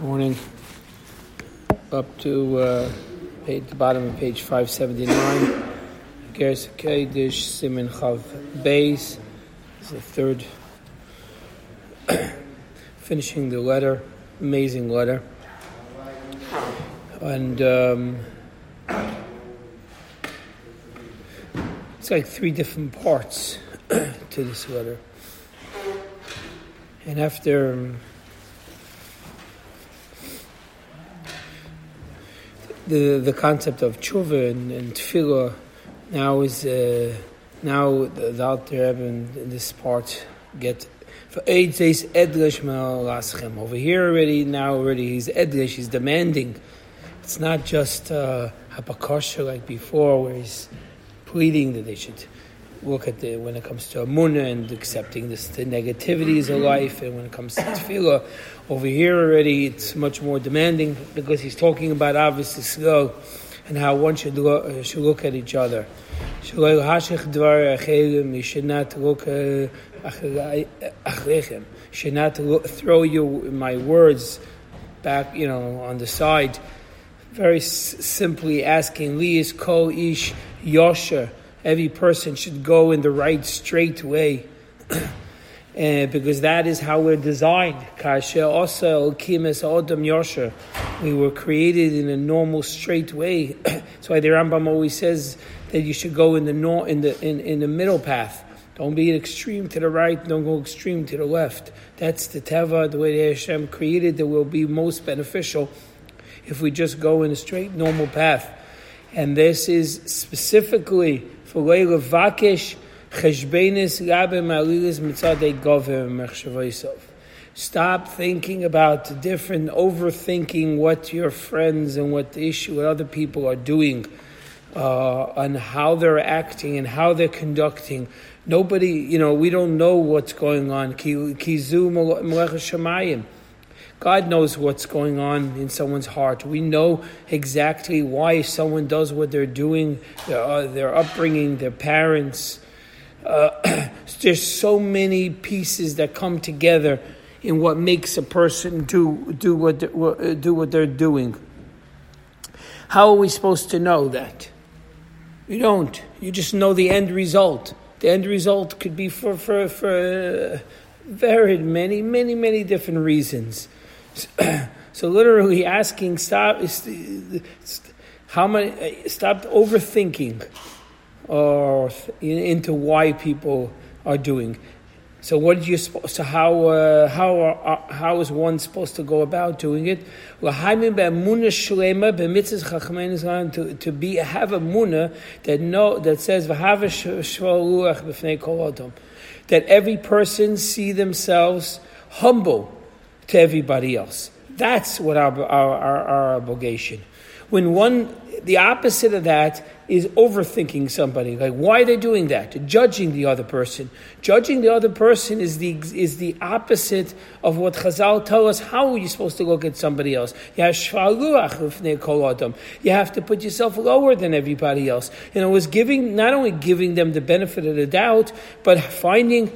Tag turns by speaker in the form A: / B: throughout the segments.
A: Morning. Up to uh, page, the bottom of page 579. Geras Simin Chav Beis. It's the third. finishing the letter. Amazing letter. And um, it's like three different parts to this letter. And after. Um, the the concept of tshuva and, and tefillah now is uh, now the, the Alter Rebbe in, this part get for eight days edlish laschem over here already now already he's edlish he's demanding. It's not just uh, like before where he's pleading that they should look at the when it comes to amunah and accepting this, the negativities of life, and when it comes to tefillah, over here already it's much more demanding because he's talking about obviously slow and how one should look, uh, should look at each other. Should not uh, throw you my words back, you know, on the side. Very s- simply asking, Li is ko ish yosher every person should go in the right, straight way. and eh, because that is how we're designed. We were created in a normal, straight way. That's why the Rambam always says that you should go in the nor- in the in, in the middle path. Don't be extreme to the right, don't go extreme to the left. That's the teva, the way the Hashem created that will be most beneficial if we just go in a straight, normal path. And this is specifically for levakish cheshbenis rabim alilis mitzadei govim mechshavaisov. Stop thinking about different, overthinking what your friends and what the issue, what other people are doing, uh, and how they're acting and how they're conducting. Nobody, you know, we don't know what's going on. Kizu shemayim. God knows what's going on in someone's heart. We know exactly why someone does what they're doing, their, uh, their upbringing, their parents. Uh, there's so many pieces that come together in what makes a person do do what do what they're doing. How are we supposed to know that? You don't. You just know the end result. The end result could be for for for varied many many many different reasons. so literally asking, stop, how many, stop overthinking or into why people are doing. So what did you so how uh, how uh, how is one supposed to go about doing it? To, to be have a muna that know that says that every person see themselves humble to everybody else. That's what our, our, our, our obligation. When one, the opposite of that is overthinking somebody. Like, why are they doing that? Judging the other person. Judging the other person is the, is the opposite of what Chazal tell us how are you supposed to look at somebody else. You have to put yourself lower than everybody else. And it was giving, not only giving them the benefit of the doubt, but finding,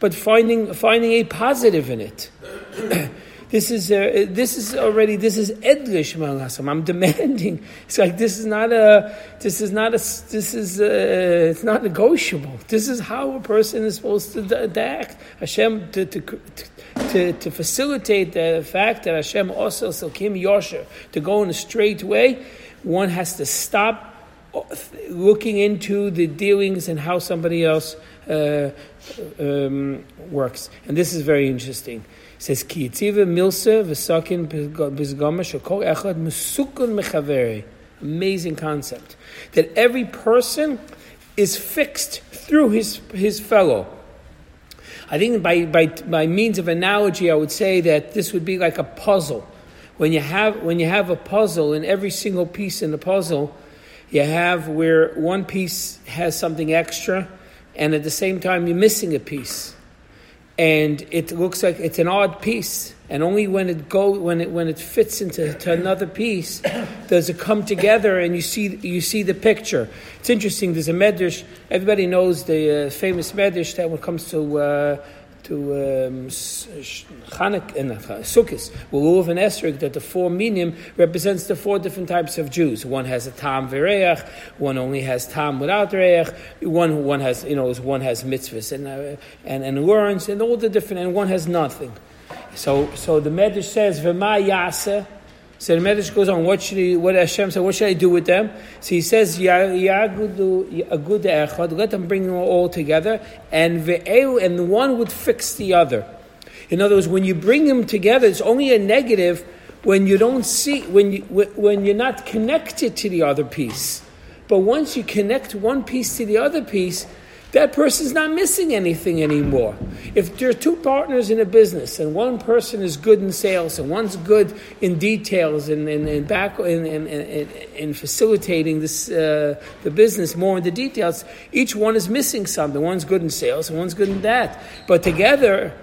A: but finding, finding a positive in it. this is uh, this is already this is edlish malasam. I'm demanding. It's like this is not a this is not a this is uh, it's not negotiable. This is how a person is supposed to, act. Hashem to, to to, to facilitate the fact that Hashem also Silkim Yosher to go in a straight way. One has to stop looking into the dealings and how somebody else uh, um, works. And this is very interesting. It says, Ki yitziva v'sakin bizgama shakol echad mesukun mechaveri. Amazing concept. That every person is fixed through his, his fellow. I think by, by, by means of analogy, I would say that this would be like a puzzle. When you have, when you have a puzzle, and every single piece in the puzzle, you have where one piece has something extra, and at the same time you're missing a piece and it looks like it's an odd piece. And only when it go when it when it fits into another piece does it come together, and you see you see the picture. It's interesting. There's a medrash. Everybody knows the uh, famous medrash that when it comes to uh, to um, and uh, Sukkot, Lulav and Esrog, that the four minim represents the four different types of Jews. One has a tam v'reach, one only has tam without reach, one one has you know one has mitzvahs and uh, and and learns and all the different, and one has nothing. So so the Medrash says v'ma yaseh. So the Medrash goes on. What should he? What Hashem said? What should I do with them? So he says, "Yagudu agud echad." Let them bring them all together, and and one would fix the other. In other words, when you bring them together, it's only a negative when you don't see when you when you're not connected to the other piece. But once you connect one piece to the other piece, that person's not missing anything anymore. If there are two partners in a business and one person is good in sales and one's good in details and, and, and back in, in, in, facilitating this uh, the business more in the details, each one is missing something. One's good in sales and one's good in that. But together,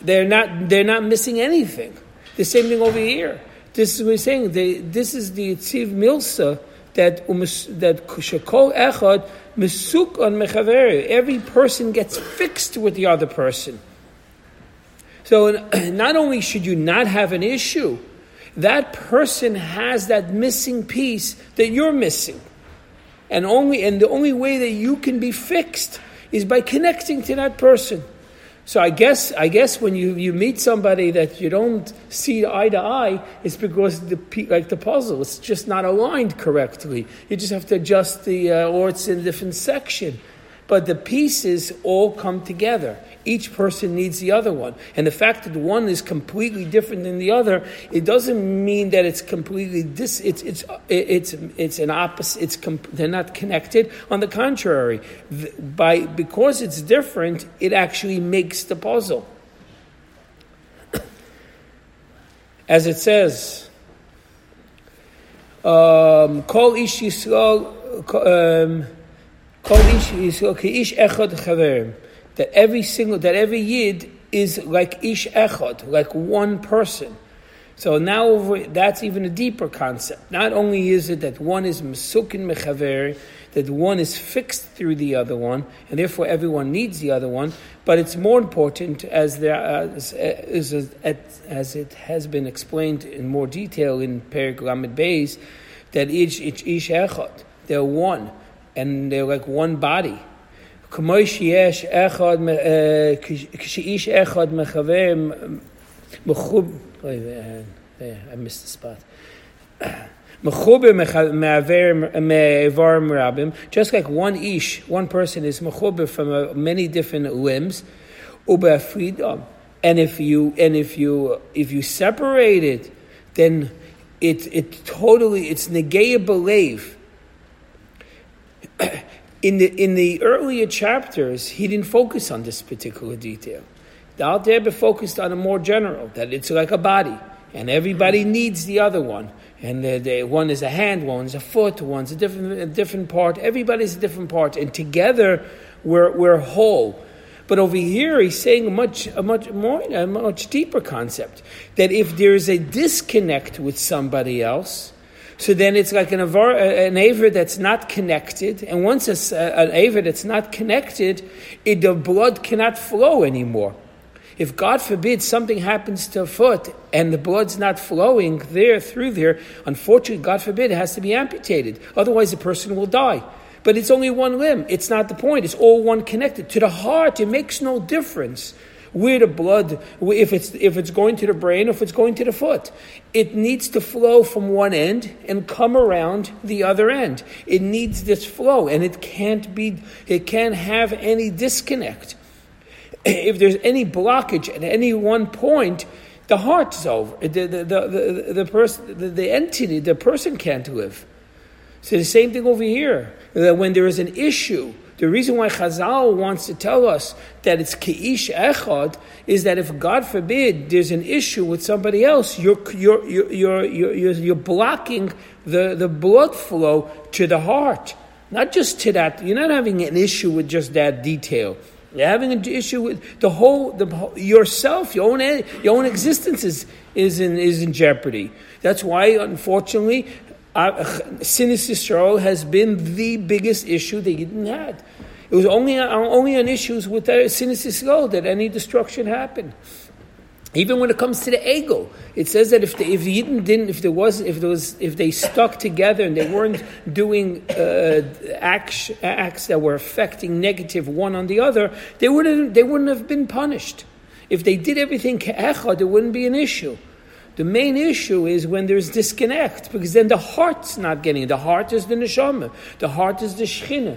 A: they're not they're not missing anything. The same thing over here. This is what we're saying. They, this is the Tziv Milsa that that Shakol Echad Mesuk on mechaveri. Every person gets fixed with the other person. So not only should you not have an issue, that person has that missing piece that you're missing. And only and the only way that you can be fixed is by connecting to that person. So I guess I guess when you, you meet somebody that you don't see eye to eye, it's because the like the puzzle, it's just not aligned correctly. You just have to adjust the uh, or it's in a different section. But the pieces all come together. Each person needs the other one. And the fact that one is completely different than the other, it doesn't mean that it's completely dis, it's, it's, it's, it's an opposite, it's they're not connected. On the contrary, by, because it's different, it actually makes the puzzle. As it says, um, Kol ish Yisrael, um, that every single that every yid is like ish echad, like one person. So now that's even a deeper concept. Not only is it that one is mesukin mechaver, that one is fixed through the other one, and therefore everyone needs the other one, but it's more important as there as, as, as it has been explained in more detail in Perek Lamed Beis, that each, each ish echad, they're one, and they're like one body. כמו שיש אחד, כשאיש אחד מחבר מחוב, I missed the spot. Mechuber me'avar merabim, just like one ish, one person is mechuber from uh, many different limbs, ube'afridam. And if you and if you if you separate it, then it it totally it's negaya believe in the in the earlier chapters, he didn't focus on this particular detail. The Alter focused on a more general that it's like a body, and everybody needs the other one. And the, the, one is a hand, one's a foot, one's a different a different part. Everybody's a different part, and together we're we're whole. But over here, he's saying a much, a much more, a much deeper concept that if there is a disconnect with somebody else, so then it's like an, avar, an aver that's not connected, and once it's an aver that's not connected, it, the blood cannot flow anymore. If God forbid something happens to a foot and the blood's not flowing there through there, unfortunately, God forbid, it has to be amputated. Otherwise, the person will die. But it's only one limb. It's not the point. It's all one connected. To the heart, it makes no difference where the blood, if it's, if it's going to the brain, if it's going to the foot. It needs to flow from one end and come around the other end. It needs this flow, and it can't be, it can't have any disconnect. If there's any blockage at any one point, the heart is over. The, the, the, the, the person, the, the entity, the person can't live. So the same thing over here. That when there is an issue, the reason why Chazal wants to tell us that it's keish echad is that if God forbid there's an issue with somebody else, you're you're you're you're, you're, you're blocking the, the blood flow to the heart, not just to that. You're not having an issue with just that detail. You're having an issue with the whole, the yourself, your own, your own existence is, is in is in jeopardy. That's why, unfortunately, uh, Sinis Yisrael has been the biggest issue that Yidden had. It was only, only on issues with the Sinis Yisrael that any destruction happened. Even when it comes to the ego, it says that if the, if the Yidden didn't, if there was, if there was, if they stuck together and they weren't doing uh, acts, acts that were affecting negative one on the other, they wouldn't, they wouldn't have been punished. If they did everything ke'echad, there wouldn't be an issue. The main issue is when there's disconnect, because then the heart's not getting it. The heart is the neshama. The heart is the shechina.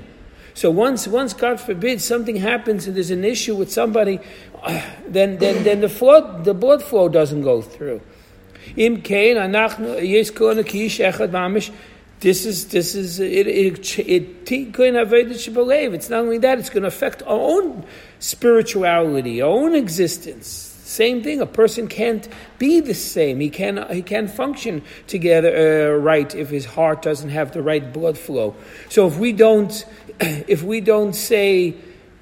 A: So once, once God forbid, something happens and there's an issue with somebody, then, then, then the flow, the blood flow doesn't go through. Im kain this is this is it it it It's not only that; it's going to affect our own spirituality, our own existence. Same thing. A person can't be the same. He can he can't function together uh, right if his heart doesn't have the right blood flow. So if we don't if we don't say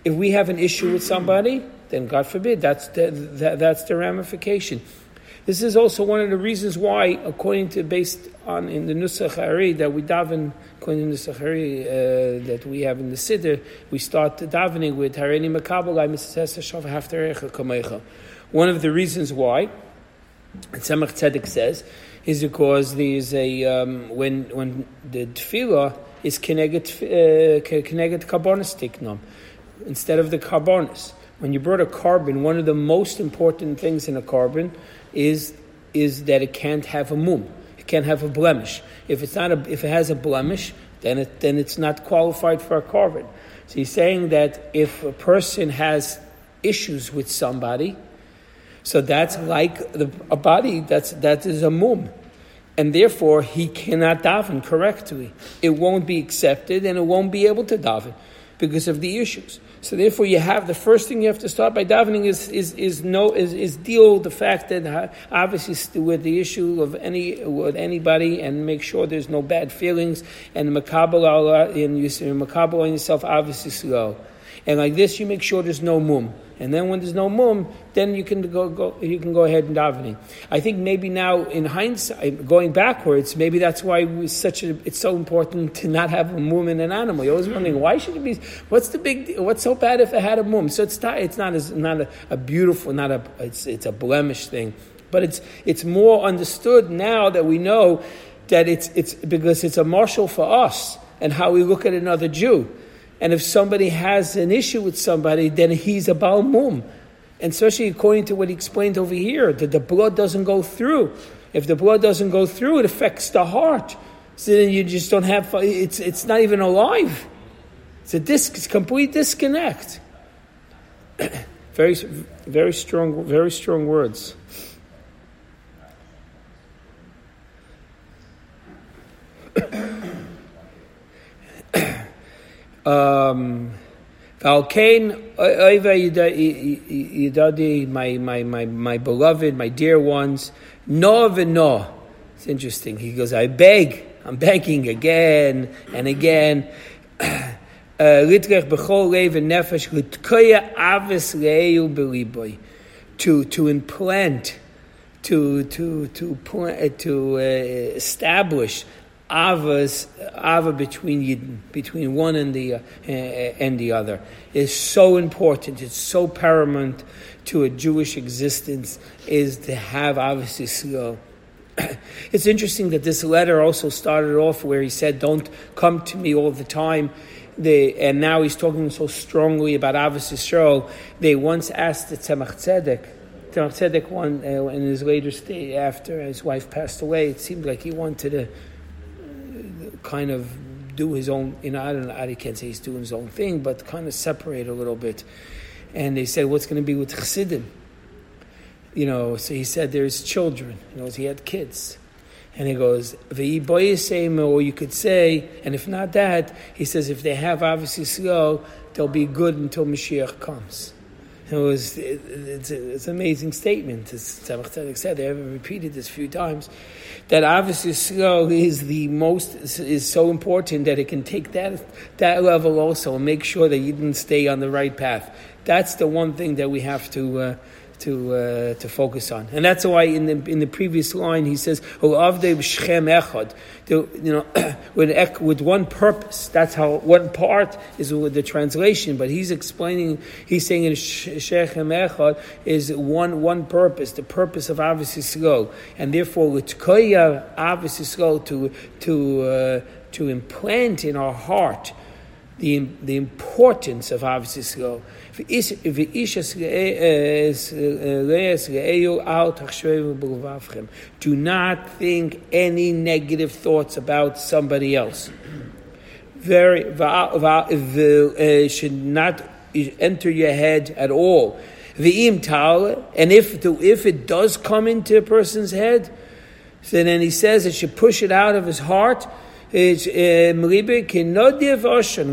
A: if we have an issue with somebody, then God forbid, that's the, that, that's the ramification. This is also one of the reasons why, according to based on in the Nusach Hari that we daven, according to Nusach Hari uh, that we have in the Siddur, we start davening with Harini Makabal, One of the reasons why, and Tzemach Tzedek says, is because there's a um, when when the tefillah is connected uh, connected korbanos instead of the korbanos when you brought a korban, one of the most important things in a korban is, is that it can't have a mum. It can't have a blemish. If, it's not a, if it has a blemish, then, it, then it's not qualified for a korban. So he's saying that if a person has issues with somebody, so that's like the, a body that's, that is a mum. And therefore, he cannot daven correctly. It won't be accepted and it won't be able to daven because of the issues. So therefore, you have the first thing you have to start by davening is is is no is, is deal with the fact that uh, obviously with the issue of any with anybody and make sure there's no bad feelings and makabel and uh, you makabel on yourself obviously slow, and like this you make sure there's no mum. And then when there's no mum, then you can go, go you can go ahead and davening. I think maybe now in hindsight, going backwards, maybe that's why it's such a, it's so important to not have a mum in an animal. You're always wondering why should it be? What's the big? What's so bad if it had a mum? So it's not it's not as, not a, a beautiful, not a it's it's a blemish thing, but it's it's more understood now that we know that it's it's because it's a marshal for us and how we look at another Jew. And if somebody has an issue with somebody, then he's a Balmum. And especially according to what he explained over here, that the blood doesn't go through. If the blood doesn't go through, it affects the heart. So then you just don't have, it's, it's not even alive. It's a dis, it's complete disconnect. very, very strong, very strong words. Um, Valkain, my, my, my, my beloved, my dear ones, no no. It's interesting. He goes, I beg, I'm begging again and again. Uh, to to implant, to to to to uh, establish avas ava between Yidden, between one and the uh, and the other is so important. It's so paramount to a Jewish existence is to have avas Yisrael. It's interesting that this letter also started off where he said, "Don't come to me all the time." They, and now he's talking so strongly about Avos Yisrael. They once asked the Tzemach Tzedek, Tzedek one uh, in his later state after his wife passed away. It seemed like he wanted to kind of do his own, you know, I don't know, I can't say he's doing his own thing, but kind of separate a little bit. And they said, what's going to be with Chassidim? You know, so he said there's children. You know, he had kids. And he goes, or you could say, and if not that, he says if they have obviously slow, they'll be good until Mashiach comes. It was it, it's, it's, an amazing statement. As Tzemach Tzedek said, they have repeated this a few times. That obviously slow is the most is so important that it can take that that level also and make sure that you didn't stay on the right path. That's the one thing that we have to uh, to uh, to focus on, and that's why in the in the previous line he says, you know, with with one purpose. That's how one part is with the translation, but he's explaining. He's saying in shechem echad is one one purpose, the purpose of Avis Yisrael, and therefore l'tkoya Avis Yisrael to to uh, to implant in our heart the the importance of Avis Yisrael do not think any negative thoughts about somebody else. Very, eh, should not enter your head at all. And if, if it does come into a person's head, then he says it should push it out of his heart. It's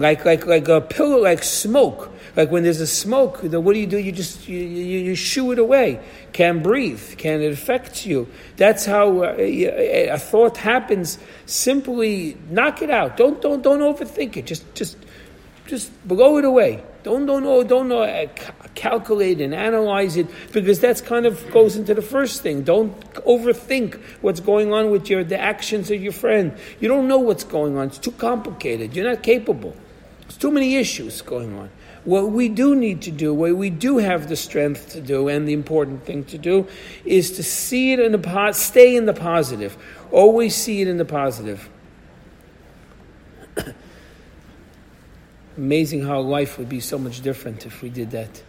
A: like, like, like a pillar, like smoke like when there's a smoke, what do you do? You just you, you, you shoo it away. Can't breathe. Can it affect you? That's how uh, a thought happens. Simply knock it out. Don't don't don't overthink it. Just just just blow it away. Don't don't don't, don't uh, calculate and analyze it because that's kind of goes into the first thing. Don't overthink what's going on with your the actions of your friend. You don't know what's going on. It's too complicated. You're not capable. There's too many issues going on. What we do need to do, what we do have the strength to do, and the important thing to do, is to see it in the po- stay in the positive. Always see it in the positive. Amazing how life would be so much different if we did that.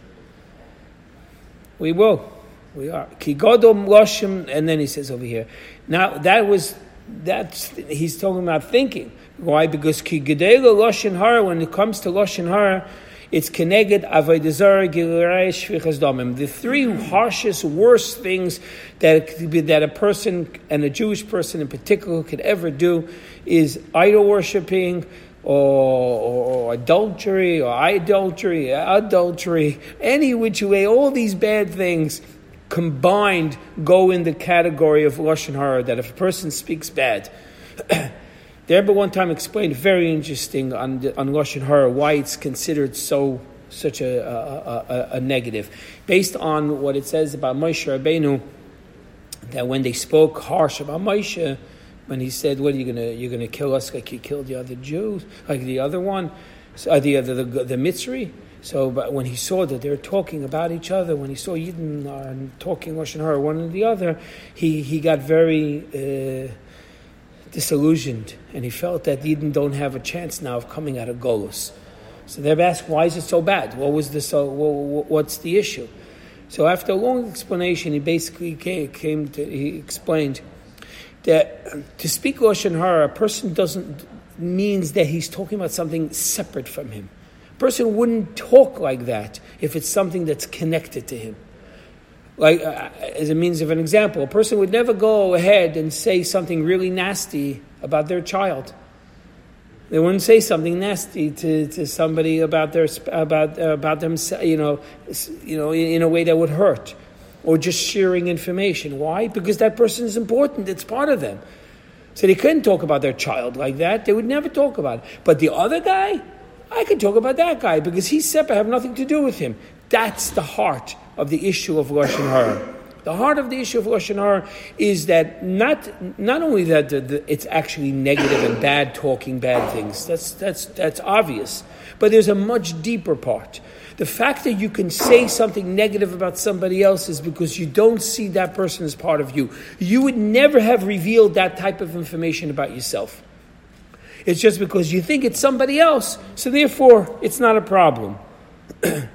A: We will. We are. Kigodom loshim, and then he says over here. Now that was that's he's talking about thinking. Why? Because kigadela loshin hara. When it comes to loshin hara it's keneged gilurai shvichas damim. The three harshest, worst things that that a person and a Jewish person in particular could ever do is idol worshiping. Or, or, adultery, or idolatry, adultery, any which way, all these bad things combined go in the category of lashon hara. That if a person speaks bad, The Rebbe one time explained very interesting on on Lashon Hara why it's considered so such a, a, a, a, negative, based on what it says about Moshe Rabbeinu, that when they spoke harsh about Moshe, when he said, "What are you gonna you're gonna kill us like you killed the other Jews, like the other one, uh, the other the, the, the Mitzri." So, but when he saw that they were talking about each other, when he saw Yidden uh, talking Lashon Hara one and the other, he he got very. Uh, disillusioned, and he felt that Yidden don't have a chance now of coming out of Golus. So they've asked, why is it so bad? What was the so? What's the issue? So after a long explanation, he basically came, came to he explained that to speak lashon hara, a person doesn't means that he's talking about something separate from him. A person wouldn't talk like that if it's something that's connected to him like uh, as a means of an example, a person would never go ahead and say something really nasty about their child. They wouldn't say something nasty to, to somebody about their about uh, about them, you know, you know, in a way that would hurt, or just sharing information. Why? Because that person is important. It's part of them. So they couldn't talk about their child like that. They would never talk about it. But the other guy, I could talk about that guy because he's separate. I have nothing to do with him. That's the heart of the issue of Lashon Hara. The heart of the issue of Lashon Hara is that not, not only that the, the, it's actually negative and bad talking bad things, that's, that's, that's obvious, but there's a much deeper part. The fact that you can say something negative about somebody else is because you don't see that person as part of you. You would never have revealed that type of information about yourself. It's just because you think it's somebody else, so therefore it's not a problem.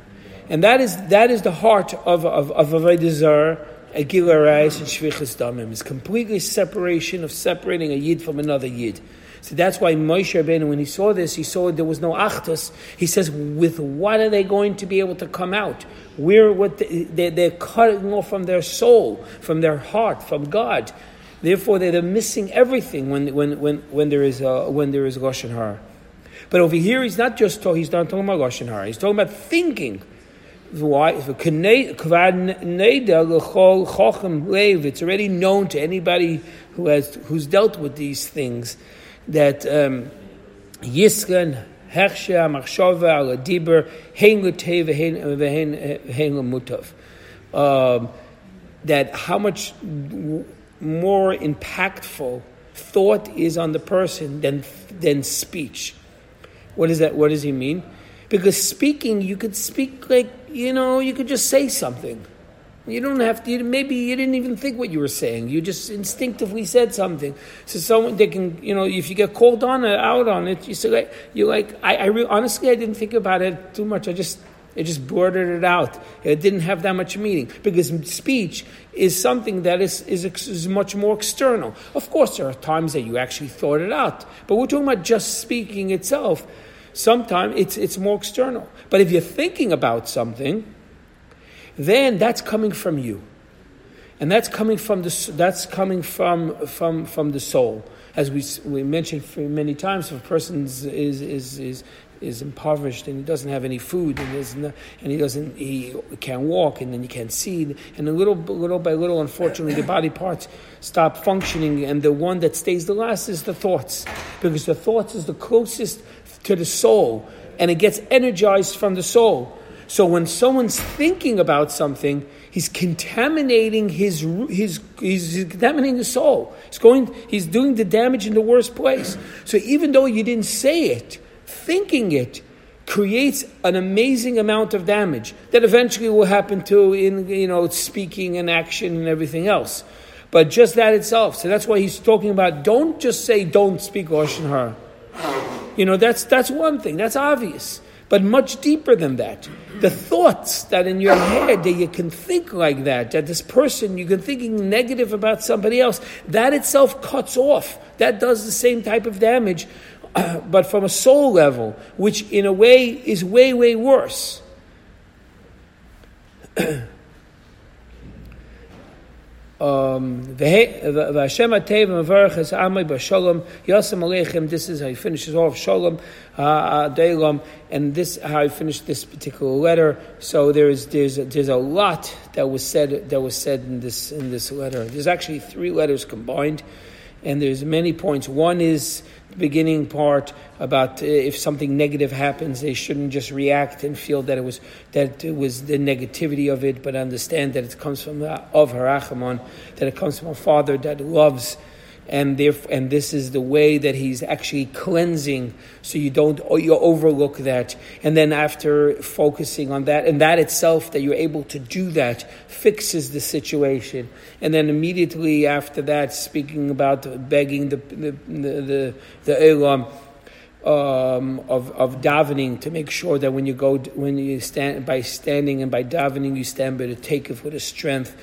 A: And that is, that is the heart of, of, of Zarah, Agil and Shvichas Damim. It's completely separation of separating a Yid from another Yid. So that's why Moshe Rabbeinu, when he saw this, he saw there was no achtas. He says, with what are they going to be able to come out? Where what the, they, they're cutting off from their soul, from their heart, from God. Therefore, they're missing everything when, when, when, when there is a, when there is lashon hara. But over here, he's not just talking. He's not talking about lashon hara. He's talking about thinking. Why? It's already known to anybody who has who's dealt with these things that um, Yisran, Hersha, Machshava, Aladiber, Hein Mutav. um, that how much more impactful thought is on the person than than speech. What is that? What does he mean? Because speaking, you could speak like you know, you could just say something. You don't have to. Maybe you didn't even think what you were saying. You just instinctively said something. So someone they can, you know, if you get called on it, out on it, you say like, you like. I, I re- honestly, I didn't think about it too much. I just it just blurted it out. It didn't have that much meaning because speech is something that is, is, is much more external. Of course, there are times that you actually thought it out, but we're talking about just speaking itself. Sometimes it's, it's more external. But if you're thinking about something, then that's coming from you. And that's coming from the, that's coming from, from, from the soul. As we, we mentioned many times, if a person is, is, is, is impoverished and he doesn't have any food and, no, and he doesn't he can't walk and then he can't see. And a little little by little unfortunately the body parts stop functioning and the one that stays the last is the thoughts. Because the thoughts is the closest to the soul and it gets energized from the soul. So when someone's thinking about something he's contaminating his his he's contaminating the soul. He's going he's doing the damage in the worst place. So even though you didn't say it thinking it creates an amazing amount of damage that eventually will happen to in you know speaking and action and everything else. But just that itself. So that's why he's talking about don't just say don't speak Lashon Hara. You know, that's that's one thing, that's obvious. But much deeper than that. The thoughts that in your head that you can think like that, that this person, you can thinking negative about somebody else, that itself cuts off. That does the same type of damage but from a soul level, which in a way is way, way worse. Um, this is how he finishes off Shalom uh and this how he finished this particular letter. So there's there's there's a lot that was said that was said in this in this letter. There's actually three letters combined, and there's many points. One is beginning part about uh, if something negative happens, they shouldn't just react and feel that it was that it was the negativity of it, but understand that it comes from of Harachamon, that it comes from a father that loves and and this is the way that he's actually cleansing so you don't you overlook that. And then after focusing on that and that itself that you're able to do that fixes the situation. And then immediately after that speaking about begging the the the the, the Elam, um, of of davening to make sure that when you go when you stand by standing and by davening you stand by the take with a strength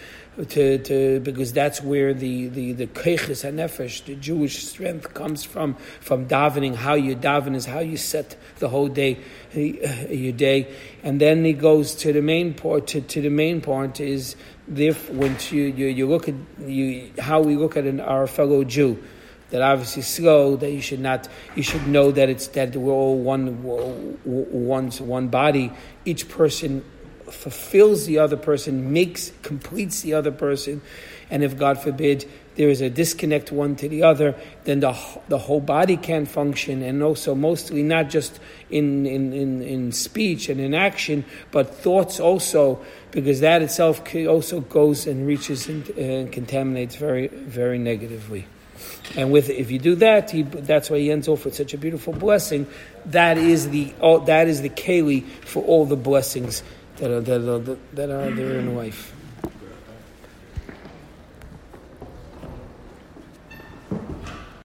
A: to, to because that's where the the the keiches hanefesh, the Jewish strength comes from from davening. How you daven is how you set the whole day uh, your day, and then he goes to the main part. To, to the main part is if once you, you you look at you how we look at an, our fellow Jew that obviously slow that you should not you should know that it's that we're all one one one body each person fulfills the other person, makes, completes the other person. And if, God forbid, there is a disconnect one to the other, then the, the whole body can't function. And also, mostly not just in, in, in, in speech and in action, but thoughts also, because that itself also goes and reaches and, and contaminates very, very negatively. And with if you do that, he, that's why he ends off with such a beautiful blessing. That is the oh, that is the keli for all the blessings that are, that are, that are there in life.